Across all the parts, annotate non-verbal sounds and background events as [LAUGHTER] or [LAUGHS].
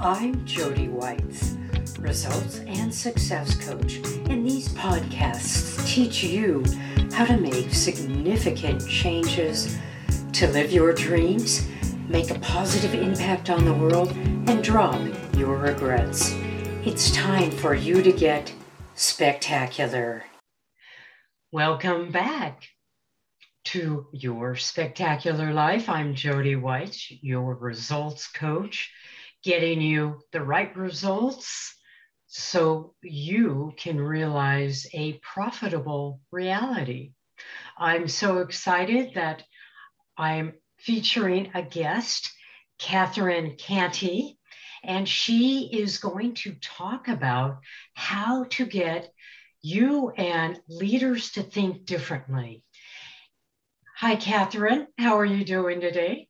I'm Jody Whites, results and success coach, and these podcasts teach you how to make significant changes to live your dreams, make a positive impact on the world, and drop your regrets. It's time for you to get spectacular. Welcome back to Your Spectacular Life. I'm Jody White, your results coach getting you the right results so you can realize a profitable reality. I'm so excited that I'm featuring a guest, Catherine Canty, and she is going to talk about how to get you and leaders to think differently. Hi, Catherine. How are you doing today?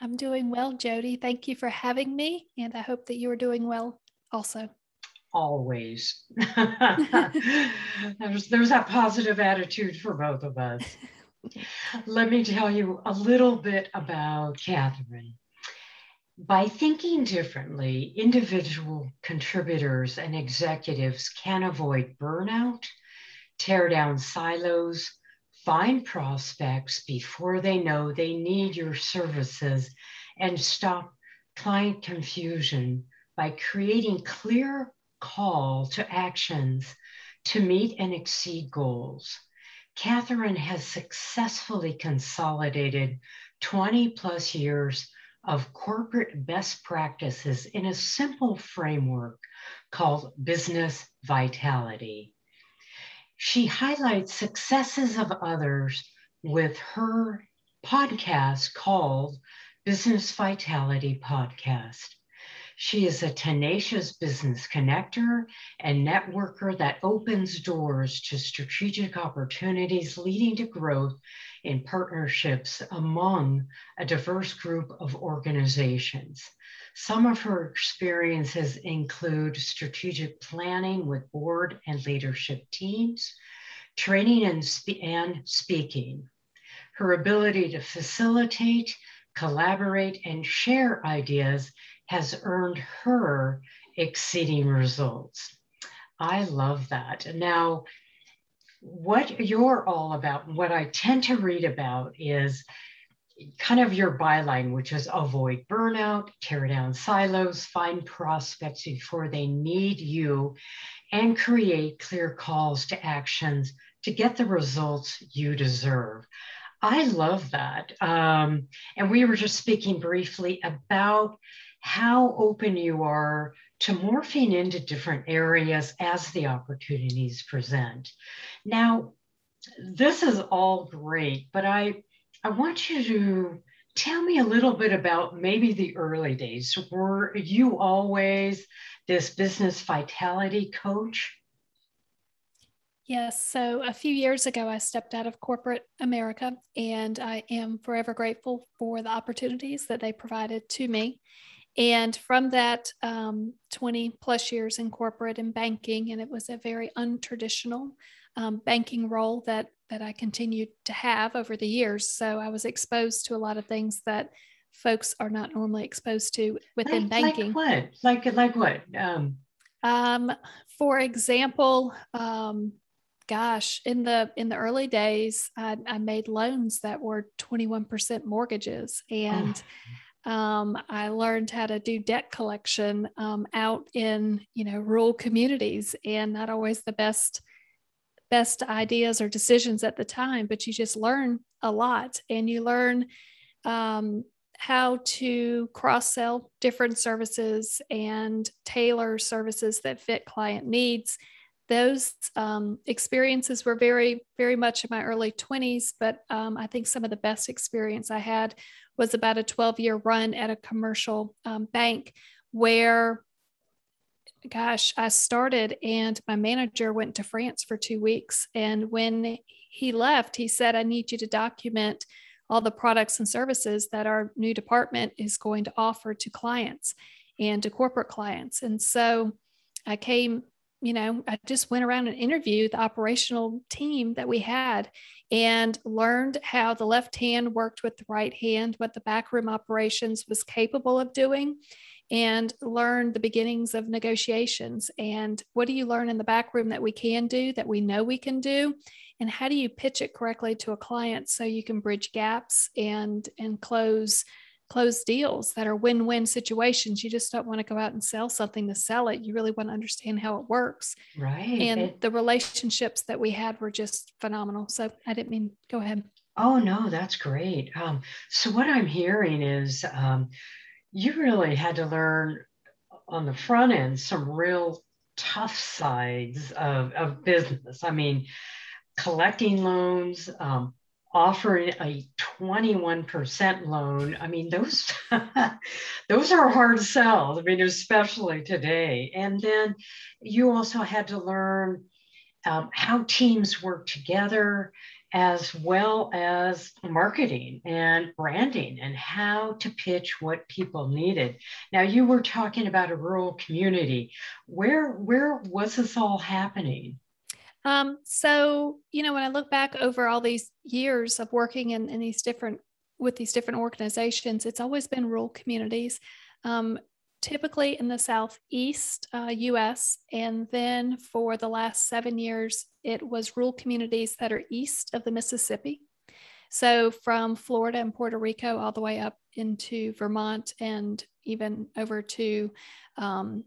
I'm doing well, Jody. Thank you for having me, and I hope that you are doing well also. Always. [LAUGHS] there's, there's that positive attitude for both of us. [LAUGHS] Let me tell you a little bit about Catherine. By thinking differently, individual contributors and executives can avoid burnout, tear down silos, find prospects before they know they need your services and stop client confusion by creating clear call to actions to meet and exceed goals. Catherine has successfully consolidated 20 plus years of corporate best practices in a simple framework called business vitality. She highlights successes of others with her podcast called Business Vitality Podcast. She is a tenacious business connector and networker that opens doors to strategic opportunities leading to growth in partnerships among a diverse group of organizations. Some of her experiences include strategic planning with board and leadership teams, training and, spe- and speaking. Her ability to facilitate, collaborate, and share ideas has earned her exceeding results. I love that. Now, what you're all about, what I tend to read about is kind of your byline, which is avoid burnout, tear down silos, find prospects before they need you, and create clear calls to actions to get the results you deserve. I love that. Um, and we were just speaking briefly about how open you are to morphing into different areas as the opportunities present. Now, this is all great, but I I want you to tell me a little bit about maybe the early days. Were you always this business vitality coach? Yes. So a few years ago, I stepped out of corporate America, and I am forever grateful for the opportunities that they provided to me. And from that um, 20 plus years in corporate and banking, and it was a very untraditional um, banking role that that I continued to have over the years. So I was exposed to a lot of things that folks are not normally exposed to within like, banking. Like what? Like like what? Um, um, for example, um, gosh, in the in the early days, I, I made loans that were 21% mortgages and oh um, I learned how to do debt collection um, out in you know rural communities, and not always the best best ideas or decisions at the time, but you just learn a lot, and you learn um, how to cross sell different services and tailor services that fit client needs. Those um, experiences were very, very much in my early 20s, but um, I think some of the best experience I had was about a 12 year run at a commercial um, bank where gosh, I started and my manager went to France for two weeks. And when he left, he said, I need you to document all the products and services that our new department is going to offer to clients and to corporate clients. And so I came, you know, I just went around and interviewed the operational team that we had and learned how the left hand worked with the right hand, what the backroom operations was capable of doing. and learned the beginnings of negotiations. And what do you learn in the backroom that we can do, that we know we can do? And how do you pitch it correctly to a client so you can bridge gaps and and close close deals that are win-win situations. You just don't want to go out and sell something to sell it. You really want to understand how it works. Right. And it, the relationships that we had were just phenomenal. So I didn't mean go ahead. Oh no, that's great. Um, so what I'm hearing is um, you really had to learn on the front end some real tough sides of, of business. I mean, collecting loans, um, offering a 21% loan. I mean, those [LAUGHS] those are hard sells. I mean, especially today. And then you also had to learn um, how teams work together as well as marketing and branding and how to pitch what people needed. Now you were talking about a rural community. Where where was this all happening? Um, so you know, when I look back over all these years of working in, in these different with these different organizations, it's always been rural communities. Um, typically in the southeast uh, US. And then for the last seven years, it was rural communities that are east of the Mississippi. So from Florida and Puerto Rico all the way up into Vermont and even over to um,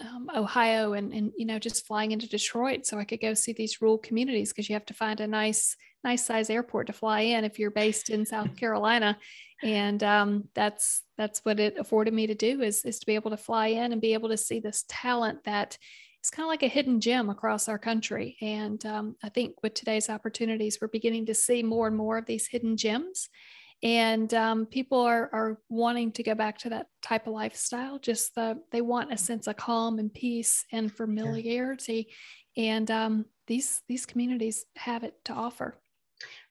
um, Ohio and, and, you know, just flying into Detroit so I could go see these rural communities because you have to find a nice, nice size airport to fly in if you're based in South [LAUGHS] Carolina. And um, that's that's what it afforded me to do is is to be able to fly in and be able to see this talent that is kind of like a hidden gem across our country. And um, i think with today's opportunities we're beginning to see more and more of these hidden gems and um, people are, are wanting to go back to that type of lifestyle just the, they want a sense of calm and peace and familiarity and um, these these communities have it to offer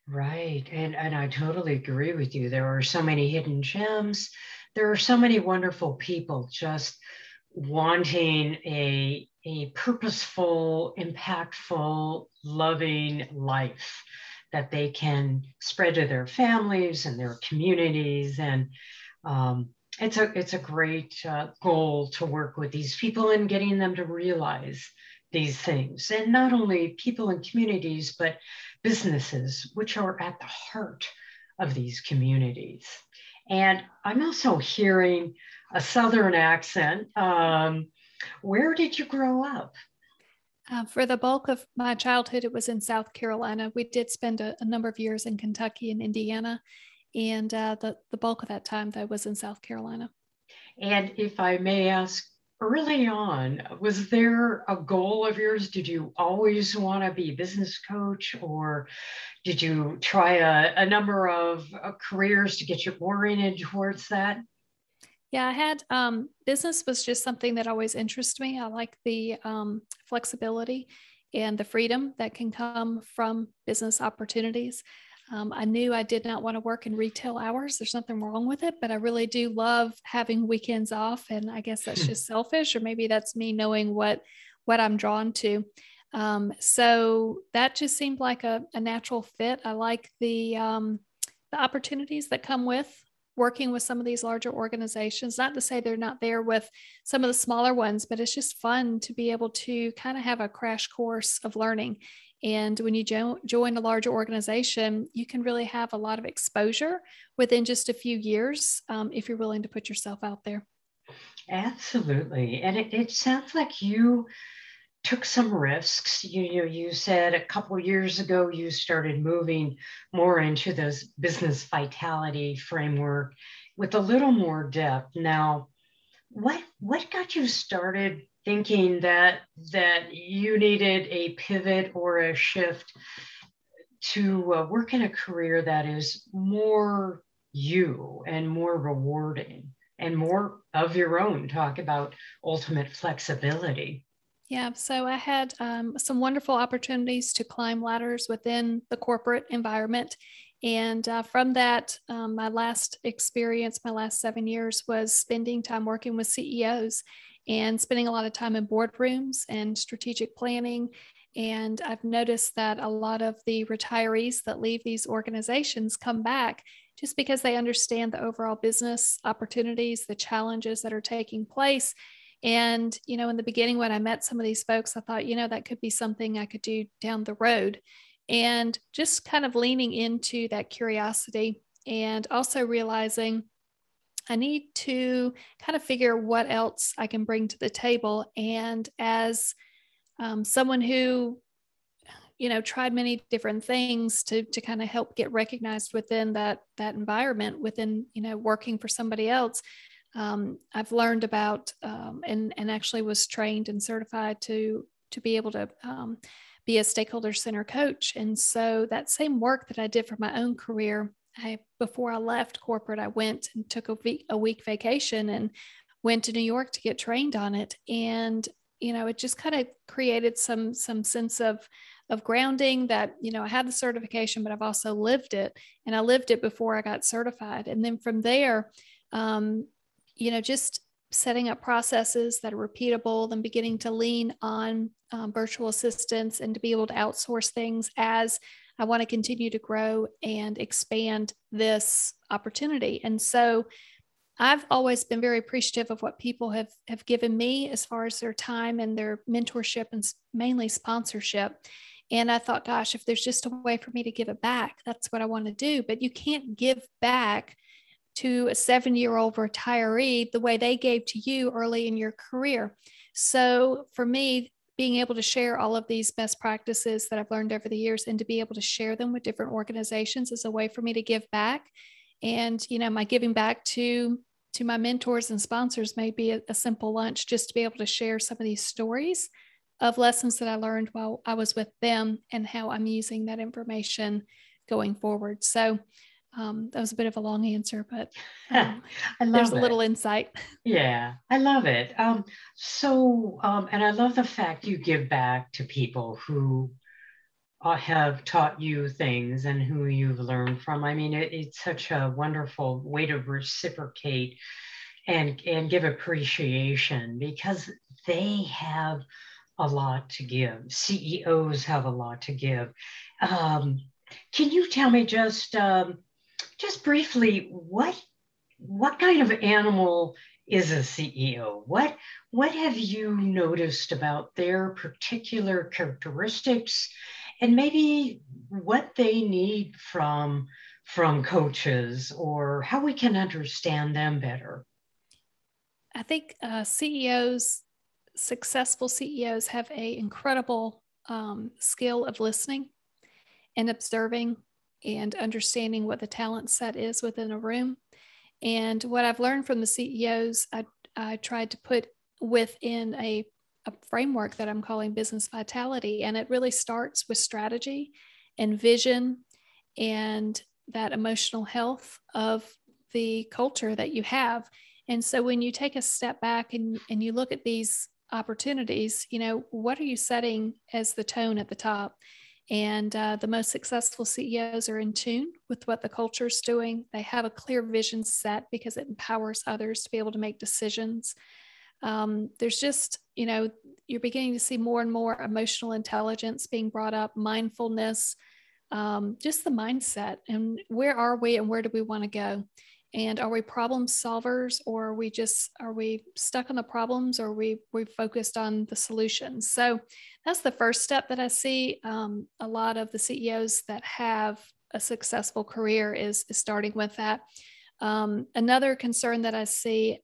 Right. And and I totally agree with you. There are so many hidden gems. There are so many wonderful people just wanting a a purposeful, impactful, loving life that they can spread to their families and their communities. And um, it's a it's a great uh, goal to work with these people and getting them to realize these things. And not only people and communities, but businesses, which are at the heart of these communities. And I'm also hearing a Southern accent. Um, where did you grow up? Uh, for the bulk of my childhood, it was in South Carolina. We did spend a, a number of years in Kentucky and Indiana, and uh, the, the bulk of that time, though, was in South Carolina. And if I may ask, early on, was there a goal of yours? Did you always want to be a business coach or did you try a, a number of uh, careers to get you oriented towards that? Yeah, I had um, business was just something that always interests me. I like the um, flexibility and the freedom that can come from business opportunities. Um, I knew I did not want to work in retail hours. There's nothing wrong with it, but I really do love having weekends off. And I guess that's [LAUGHS] just selfish, or maybe that's me knowing what what I'm drawn to. Um, so that just seemed like a, a natural fit. I like the um, the opportunities that come with working with some of these larger organizations. Not to say they're not there with some of the smaller ones, but it's just fun to be able to kind of have a crash course of learning and when you jo- join a larger organization, you can really have a lot of exposure within just a few years um, if you're willing to put yourself out there. Absolutely. And it, it sounds like you took some risks. You, know, you said a couple years ago you started moving more into this business vitality framework with a little more depth. Now, what what got you started thinking that that you needed a pivot or a shift to uh, work in a career that is more you and more rewarding and more of your own talk about ultimate flexibility yeah, so I had um, some wonderful opportunities to climb ladders within the corporate environment. And uh, from that, um, my last experience, my last seven years, was spending time working with CEOs and spending a lot of time in boardrooms and strategic planning. And I've noticed that a lot of the retirees that leave these organizations come back just because they understand the overall business opportunities, the challenges that are taking place. And, you know, in the beginning, when I met some of these folks, I thought, you know, that could be something I could do down the road. And just kind of leaning into that curiosity and also realizing I need to kind of figure what else I can bring to the table. And as um, someone who you know tried many different things to to kind of help get recognized within that that environment within you know working for somebody else um, i've learned about um, and and actually was trained and certified to to be able to um, be a stakeholder center coach. And so that same work that i did for my own career I, before i left corporate i went and took a week, a week vacation and went to new york to get trained on it. And you know it just kind of created some some sense of of grounding that you know i had the certification but i've also lived it. And i lived it before i got certified. And then from there um, you know just setting up processes that are repeatable then beginning to lean on um, virtual assistants and to be able to outsource things as i want to continue to grow and expand this opportunity and so I've always been very appreciative of what people have have given me as far as their time and their mentorship and mainly sponsorship. And I thought, gosh, if there's just a way for me to give it back, that's what I want to do. But you can't give back to a seven year old retiree the way they gave to you early in your career. So for me, being able to share all of these best practices that I've learned over the years and to be able to share them with different organizations is a way for me to give back. And, you know, my giving back to to my mentors and sponsors may be a, a simple lunch just to be able to share some of these stories of lessons that I learned while I was with them and how I'm using that information going forward. So um, that was a bit of a long answer, but [LAUGHS] um, there's a little insight. Yeah, I love it. Um, so, um, and I love the fact you give back to people who uh, have taught you things and who you've learned from. I mean, it, it's such a wonderful way to reciprocate and and give appreciation because they have a lot to give. CEOs have a lot to give. Um, can you tell me just um, just briefly what what kind of animal is a CEO? What what have you noticed about their particular characteristics, and maybe what they need from from coaches, or how we can understand them better? I think uh, CEOs successful CEOs have a incredible um, skill of listening and observing and understanding what the talent set is within a room. And what I've learned from the CEOs, I, I tried to put within a, a framework that I'm calling business vitality. And it really starts with strategy and vision and that emotional health of the culture that you have. And so when you take a step back and, and you look at these opportunities, you know, what are you setting as the tone at the top? And uh, the most successful CEOs are in tune with what the culture is doing. They have a clear vision set because it empowers others to be able to make decisions. Um, there's just, you know, you're beginning to see more and more emotional intelligence being brought up, mindfulness, um, just the mindset, and where are we and where do we want to go? And are we problem solvers or are we just are we stuck on the problems or are we we focused on the solutions? So that's the first step that i see. Um, a lot of the ceos that have a successful career is, is starting with that. Um, another concern that i see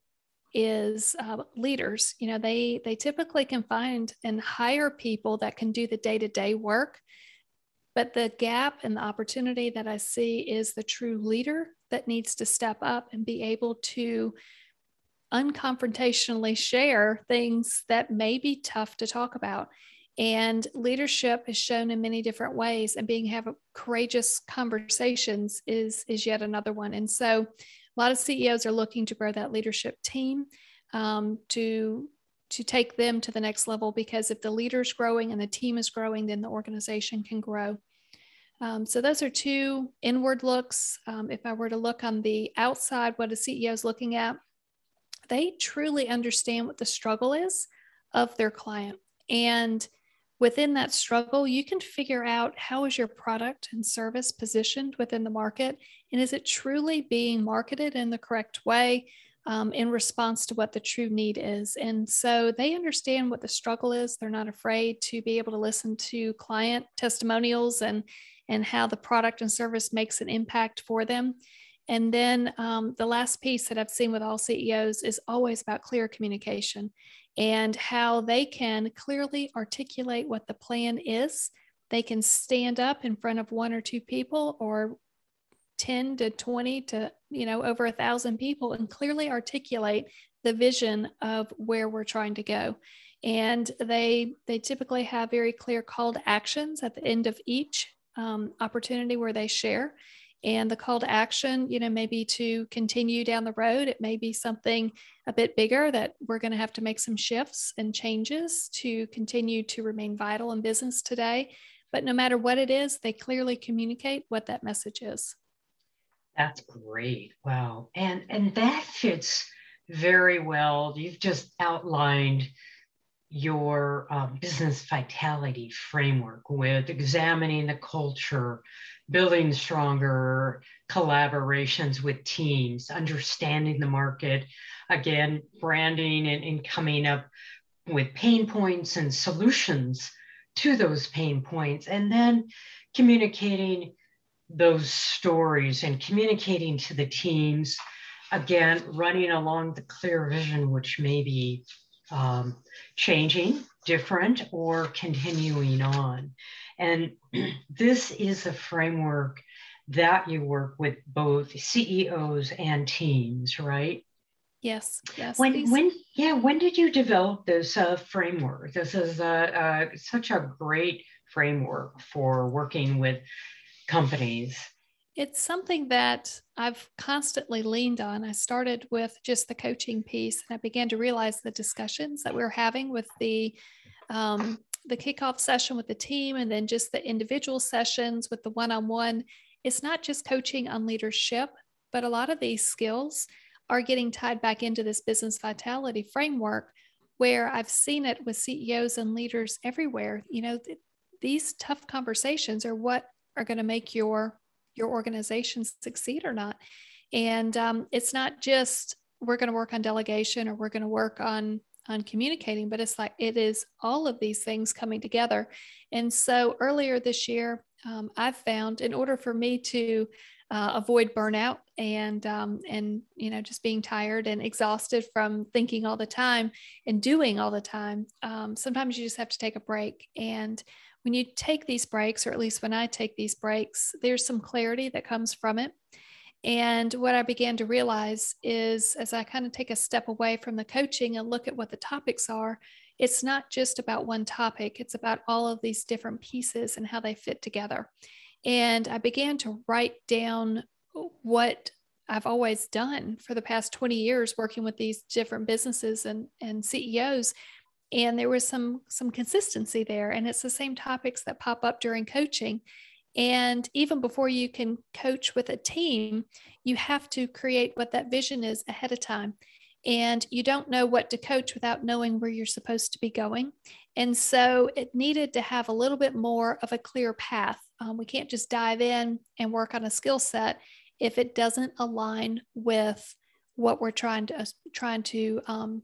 is uh, leaders. You know they they typically can find and hire people that can do the day-to-day work but the gap and the opportunity that I see is the true leader that needs to step up and be able to unconfrontationally share things that may be tough to talk about. And leadership is shown in many different ways, and being have courageous conversations is is yet another one. And so, a lot of CEOs are looking to grow that leadership team um, to to take them to the next level because if the leader is growing and the team is growing, then the organization can grow. Um, so those are two inward looks. Um, if I were to look on the outside, what a CEO is looking at, they truly understand what the struggle is of their client. And within that struggle, you can figure out how is your product and service positioned within the market, and is it truly being marketed in the correct way um, in response to what the true need is. And so they understand what the struggle is. They're not afraid to be able to listen to client testimonials and and how the product and service makes an impact for them. And then um, the last piece that I've seen with all CEOs is always about clear communication and how they can clearly articulate what the plan is. They can stand up in front of one or two people or 10 to 20 to you know over a thousand people and clearly articulate the vision of where we're trying to go. And they they typically have very clear call to actions at the end of each um, opportunity where they share. And the call to action you know maybe to continue down the road it may be something a bit bigger that we're going to have to make some shifts and changes to continue to remain vital in business today. But no matter what it is they clearly communicate what that message is that's great. Wow. And and that fits very well. You've just outlined your um, business vitality framework with examining the culture building stronger collaborations with teams, understanding the market, again, branding and, and coming up with pain points and solutions to those pain points, and then communicating those stories and communicating to the teams, again, running along the clear vision, which may be um, changing, different, or continuing on. And [CLEARS THROAT] this is a framework that you work with both CEOs and teams, right? Yes. Yes. When, when, yeah, when did you develop this uh, framework? This is uh, such a great framework for working with companies. It's something that I've constantly leaned on. I started with just the coaching piece, and I began to realize the discussions that we are having with the um, the kickoff session with the team and then just the individual sessions with the one on one, it's not just coaching on leadership, but a lot of these skills are getting tied back into this business vitality framework where I've seen it with CEOs and leaders everywhere. You know, th- these tough conversations are what are going to make your your organization succeed or not. And um, it's not just we're going to work on delegation or we're going to work on on communicating, but it's like it is all of these things coming together. And so earlier this year, um, I've found in order for me to uh, avoid burnout and um, and you know just being tired and exhausted from thinking all the time and doing all the time, um, sometimes you just have to take a break. And when you take these breaks, or at least when I take these breaks, there's some clarity that comes from it. And what I began to realize is as I kind of take a step away from the coaching and look at what the topics are, it's not just about one topic, it's about all of these different pieces and how they fit together. And I began to write down what I've always done for the past 20 years working with these different businesses and, and CEOs. And there was some some consistency there. And it's the same topics that pop up during coaching. And even before you can coach with a team, you have to create what that vision is ahead of time. And you don't know what to coach without knowing where you're supposed to be going. And so it needed to have a little bit more of a clear path. Um, we can't just dive in and work on a skill set if it doesn't align with what we're trying to trying to um,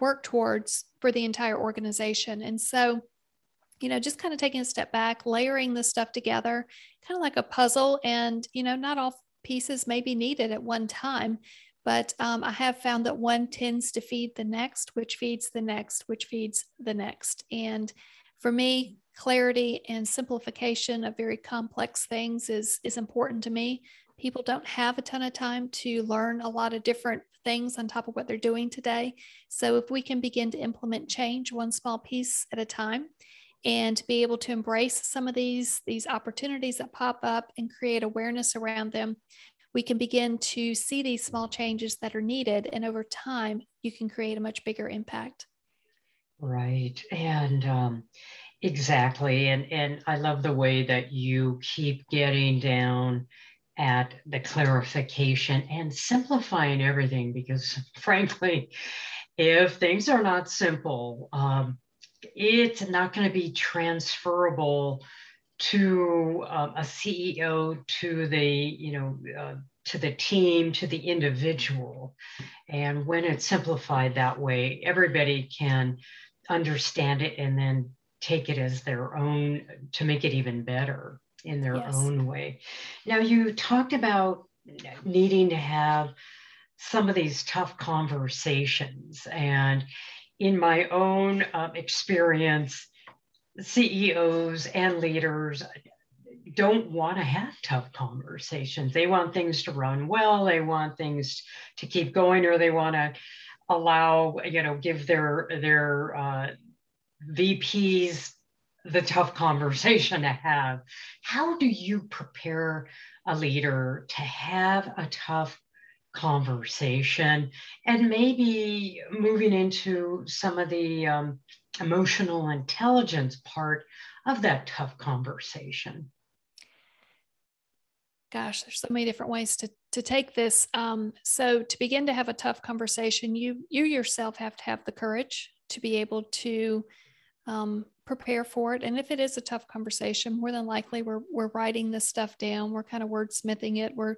work towards for the entire organization. And so you know, just kind of taking a step back, layering this stuff together, kind of like a puzzle. And, you know, not all pieces may be needed at one time, but um, I have found that one tends to feed the next, which feeds the next, which feeds the next. And for me, clarity and simplification of very complex things is, is important to me. People don't have a ton of time to learn a lot of different things on top of what they're doing today. So if we can begin to implement change one small piece at a time, and be able to embrace some of these these opportunities that pop up and create awareness around them we can begin to see these small changes that are needed and over time you can create a much bigger impact right and um, exactly and and i love the way that you keep getting down at the clarification and simplifying everything because [LAUGHS] frankly if things are not simple um, it's not going to be transferable to um, a CEO, to the, you know, uh, to the team, to the individual. And when it's simplified that way, everybody can understand it and then take it as their own to make it even better in their yes. own way. Now, you talked about needing to have some of these tough conversations. And in my own um, experience, CEOs and leaders don't want to have tough conversations. They want things to run well, they want things to keep going, or they want to allow, you know, give their their uh, VPs the tough conversation to have. How do you prepare a leader to have a tough conversation and maybe moving into some of the um, emotional intelligence part of that tough conversation? Gosh, there's so many different ways to to take this. Um, so to begin to have a tough conversation, you you yourself have to have the courage to be able to um, prepare for it. And if it is a tough conversation, more than likely we're we're writing this stuff down. We're kind of wordsmithing it. We're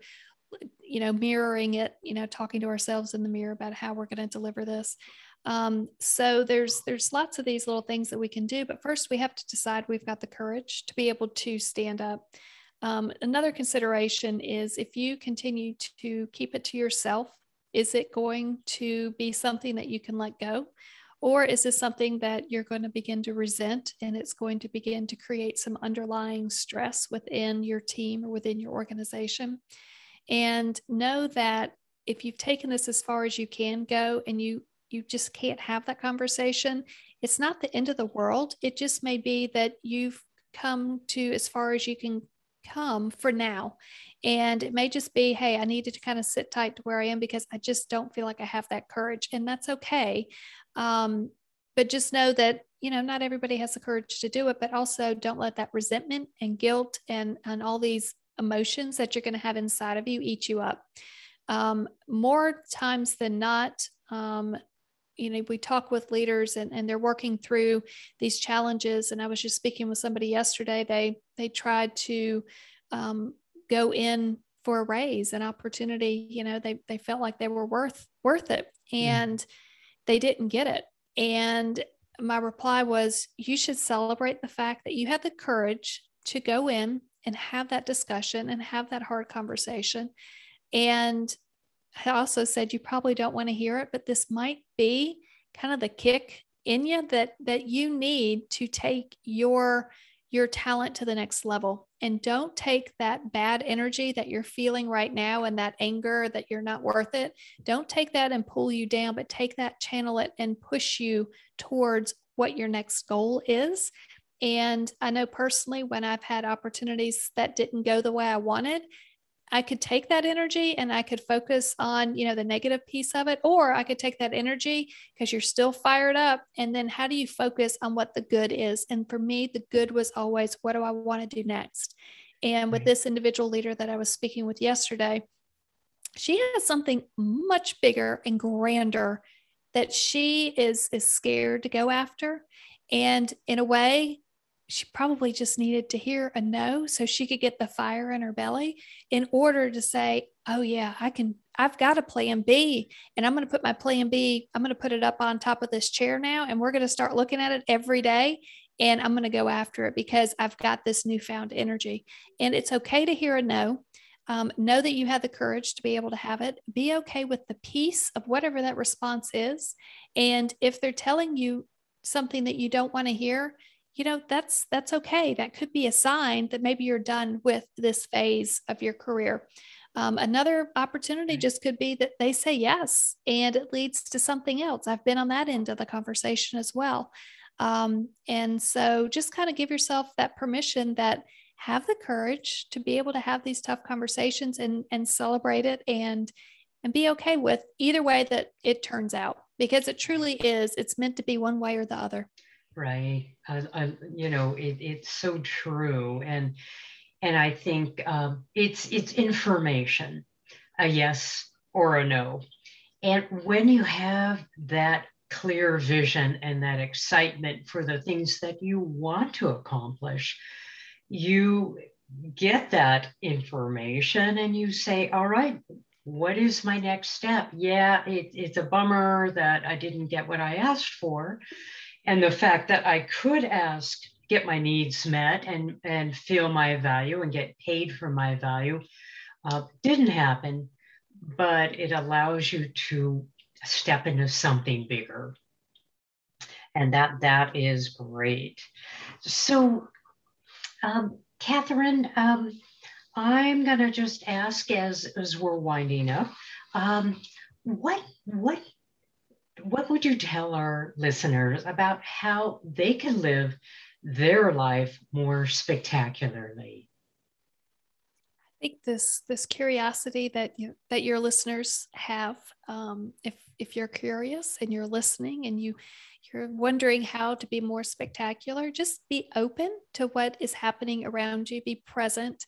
you know mirroring it. You know, talking to ourselves in the mirror about how we're going to deliver this. Um, so there's there's lots of these little things that we can do. But first, we have to decide we've got the courage to be able to stand up. Um, another consideration is if you continue to keep it to yourself, is it going to be something that you can let go? Or is this something that you're going to begin to resent and it's going to begin to create some underlying stress within your team or within your organization? And know that if you've taken this as far as you can go and you you just can't have that conversation, it's not the end of the world. It just may be that you've come to as far as you can come for now. And it may just be, hey, I needed to kind of sit tight to where I am because I just don't feel like I have that courage. And that's okay. Um, but just know that, you know, not everybody has the courage to do it, but also don't let that resentment and guilt and, and all these emotions that you're going to have inside of you eat you up. Um, more times than not, um, you know, we talk with leaders and, and they're working through these challenges. And I was just speaking with somebody yesterday. They they tried to um, go in for a raise, an opportunity. You know, they they felt like they were worth worth it, and mm they didn't get it. And my reply was, you should celebrate the fact that you had the courage to go in and have that discussion and have that hard conversation. And I also said, you probably don't want to hear it, but this might be kind of the kick in you that that you need to take your your talent to the next level and don't take that bad energy that you're feeling right now and that anger that you're not worth it. Don't take that and pull you down, but take that, channel it, and push you towards what your next goal is. And I know personally, when I've had opportunities that didn't go the way I wanted, I could take that energy and I could focus on, you know, the negative piece of it, or I could take that energy because you're still fired up. And then how do you focus on what the good is? And for me, the good was always, what do I want to do next? And with this individual leader that I was speaking with yesterday, she has something much bigger and grander that she is is scared to go after. And in a way, she probably just needed to hear a no so she could get the fire in her belly in order to say, Oh, yeah, I can, I've got a plan B and I'm going to put my plan B, I'm going to put it up on top of this chair now and we're going to start looking at it every day and I'm going to go after it because I've got this newfound energy. And it's okay to hear a no. Um, know that you have the courage to be able to have it. Be okay with the peace of whatever that response is. And if they're telling you something that you don't want to hear, you know that's that's okay. That could be a sign that maybe you're done with this phase of your career. Um, another opportunity just could be that they say yes and it leads to something else. I've been on that end of the conversation as well. Um, and so just kind of give yourself that permission that have the courage to be able to have these tough conversations and and celebrate it and and be okay with either way that it turns out because it truly is it's meant to be one way or the other right I, I, you know it, it's so true and and i think um, it's it's information a yes or a no and when you have that clear vision and that excitement for the things that you want to accomplish, you get that information and you say, all right, what is my next step? Yeah, it, it's a bummer that I didn't get what I asked for. And the fact that I could ask, get my needs met and, and feel my value and get paid for my value uh, didn't happen, but it allows you to step into something bigger. And that that is great. So um, Catherine, um, I'm to just ask as, as we're winding up, um, what, what, what would you tell our listeners about how they can live their life more spectacularly? I think this this curiosity that you that your listeners have, um, if if you're curious and you're listening and you you're wondering how to be more spectacular, just be open to what is happening around you, be present.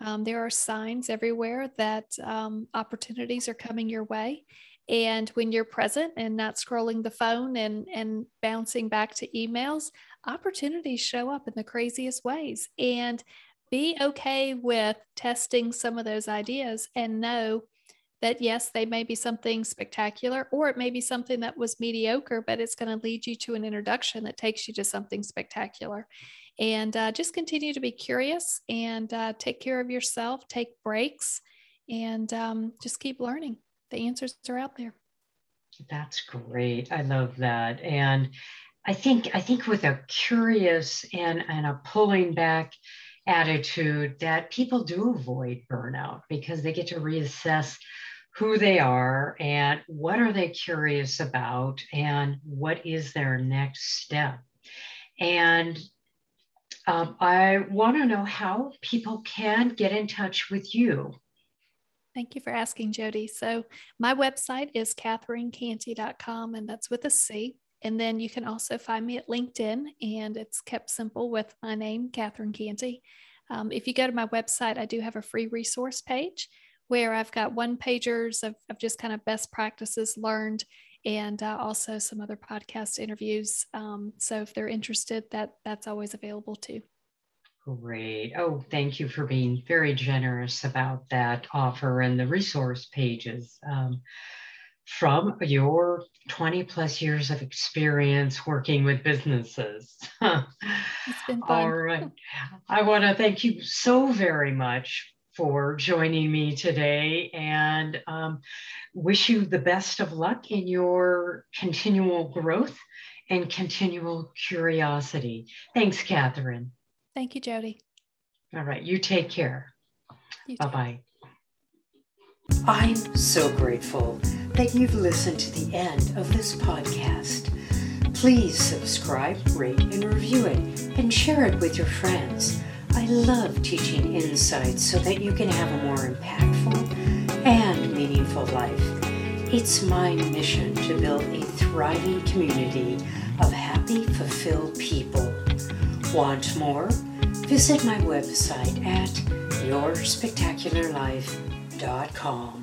Um, there are signs everywhere that um, opportunities are coming your way. And when you're present and not scrolling the phone and, and bouncing back to emails, opportunities show up in the craziest ways. And be okay with testing some of those ideas and know that yes, they may be something spectacular, or it may be something that was mediocre, but it's going to lead you to an introduction that takes you to something spectacular. And uh, just continue to be curious and uh, take care of yourself, take breaks, and um, just keep learning. The answers are out there. That's great. I love that. And I think I think with a curious and, and a pulling back attitude that people do avoid burnout because they get to reassess who they are and what are they curious about and what is their next step. And um, I want to know how people can get in touch with you. Thank you for asking, Jody. So, my website is catherinecanty.com, and that's with a C. And then you can also find me at LinkedIn, and it's kept simple with my name, Catherine Canty. Um, if you go to my website, I do have a free resource page where I've got one pagers of, of just kind of best practices learned and uh, also some other podcast interviews. Um, so if they're interested, that that's always available too. Great. Oh, thank you for being very generous about that offer and the resource pages. Um, from your 20 plus years of experience working with businesses. [LAUGHS] it's been [LAUGHS] fun. All right. [LAUGHS] I want to thank you so very much for joining me today and um, wish you the best of luck in your continual growth and continual curiosity. Thanks, Catherine. Thank you, Jody. All right, you take care. Bye bye. I'm so grateful that you've listened to the end of this podcast. Please subscribe, rate, and review it, and share it with your friends. I love teaching insights so that you can have a more impactful and meaningful life. It's my mission to build a thriving community of happy, fulfilled people. Want more? Visit my website at yourspectacularlife.com.